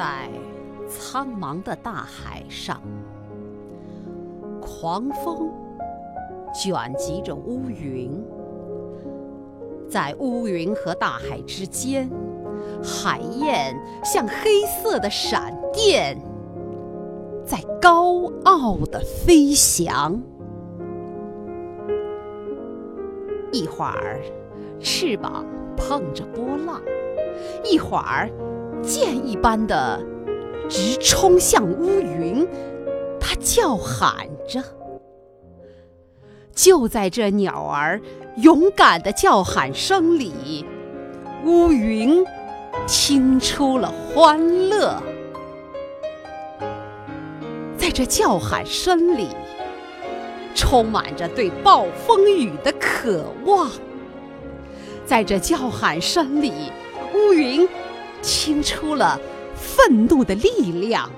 在苍茫的大海上，狂风卷集着乌云，在乌云和大海之间，海燕像黑色的闪电，在高傲地飞翔。一会儿，翅膀碰着波浪；一会儿，箭一般的直冲向乌云，它叫喊着。就在这鸟儿勇敢的叫喊声里，乌云听出了欢乐。在这叫喊声里，充满着对暴风雨的渴望。在这叫喊声里，乌云。听出了愤怒的力量、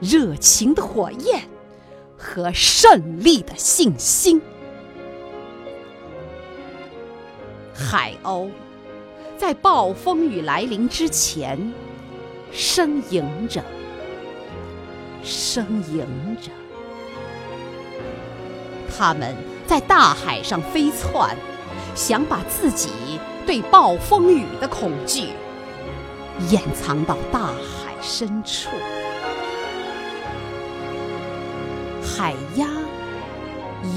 热情的火焰和胜利的信心。海鸥在暴风雨来临之前呻吟着，呻吟着。它们在大海上飞窜，想把自己对暴风雨的恐惧。掩藏到大海深处，海鸭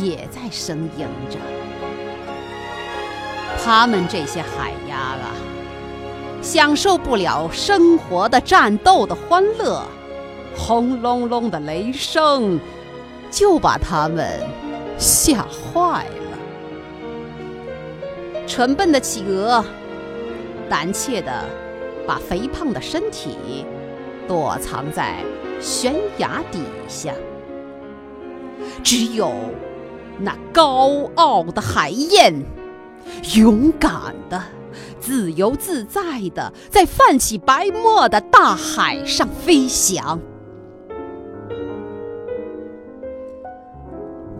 也在呻吟着。它们这些海鸭啊，享受不了生活的战斗的欢乐，轰隆隆的雷声就把它们吓坏了。蠢笨的企鹅，胆怯的。把肥胖的身体躲藏在悬崖底下，只有那高傲的海燕，勇敢的、自由自在的在泛起白沫的大海上飞翔。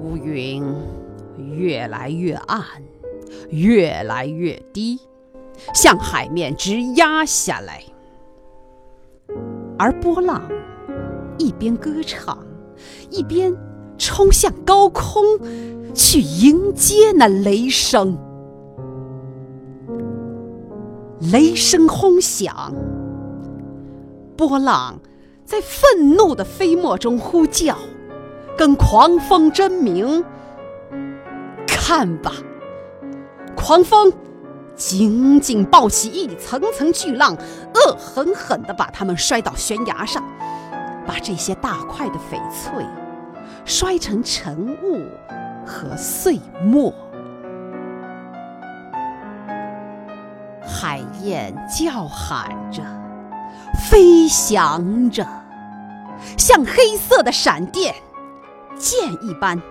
乌云越来越暗，越来越低。向海面直压下来，而波浪一边歌唱，一边冲向高空，去迎接那雷声。雷声轰响，波浪在愤怒的飞沫中呼叫，跟狂风争鸣。看吧，狂风！紧紧抱起一层层巨浪，恶狠狠地把它们摔到悬崖上，把这些大块的翡翠摔成尘雾和碎末。海燕叫喊着，飞翔着，像黑色的闪电，箭一般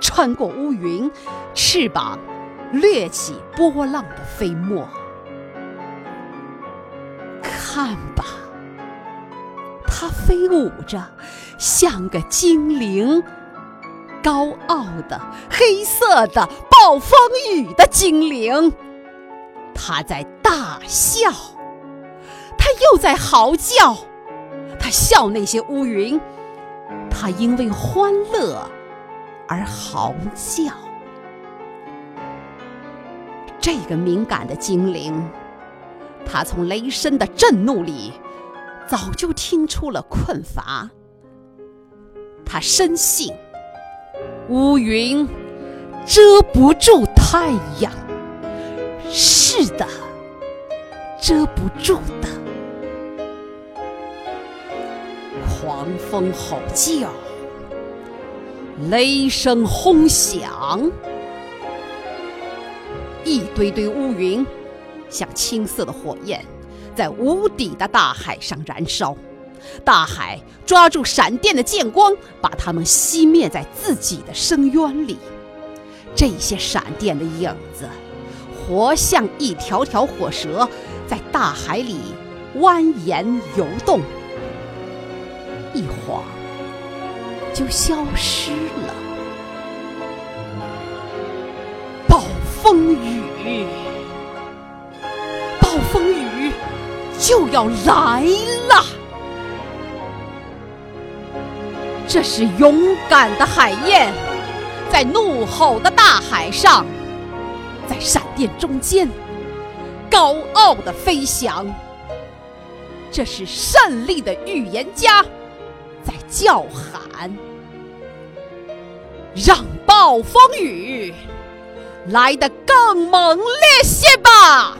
穿过乌云，翅膀。掠起波浪的飞沫，看吧，它飞舞着，像个精灵，高傲的、黑色的、暴风雨的精灵。它在大笑，它又在嚎叫，它笑那些乌云，它因为欢乐而嚎叫。这个敏感的精灵，他从雷声的震怒里早就听出了困乏。他深信乌云遮不住太阳，是的，遮不住的。狂风吼叫，雷声轰响。一堆堆乌云，像青色的火焰，在无底的大海上燃烧。大海抓住闪电的剑光，把它们熄灭在自己的深渊里。这些闪电的影子，活像一条条火蛇，在大海里蜿蜒游动，一晃就消失了。暴风雨，暴风雨就要来了。这是勇敢的海燕，在怒吼的大海上，在闪电中间，高傲的飞翔。这是胜利的预言家，在叫喊。让暴风雨来得更猛烈些吧！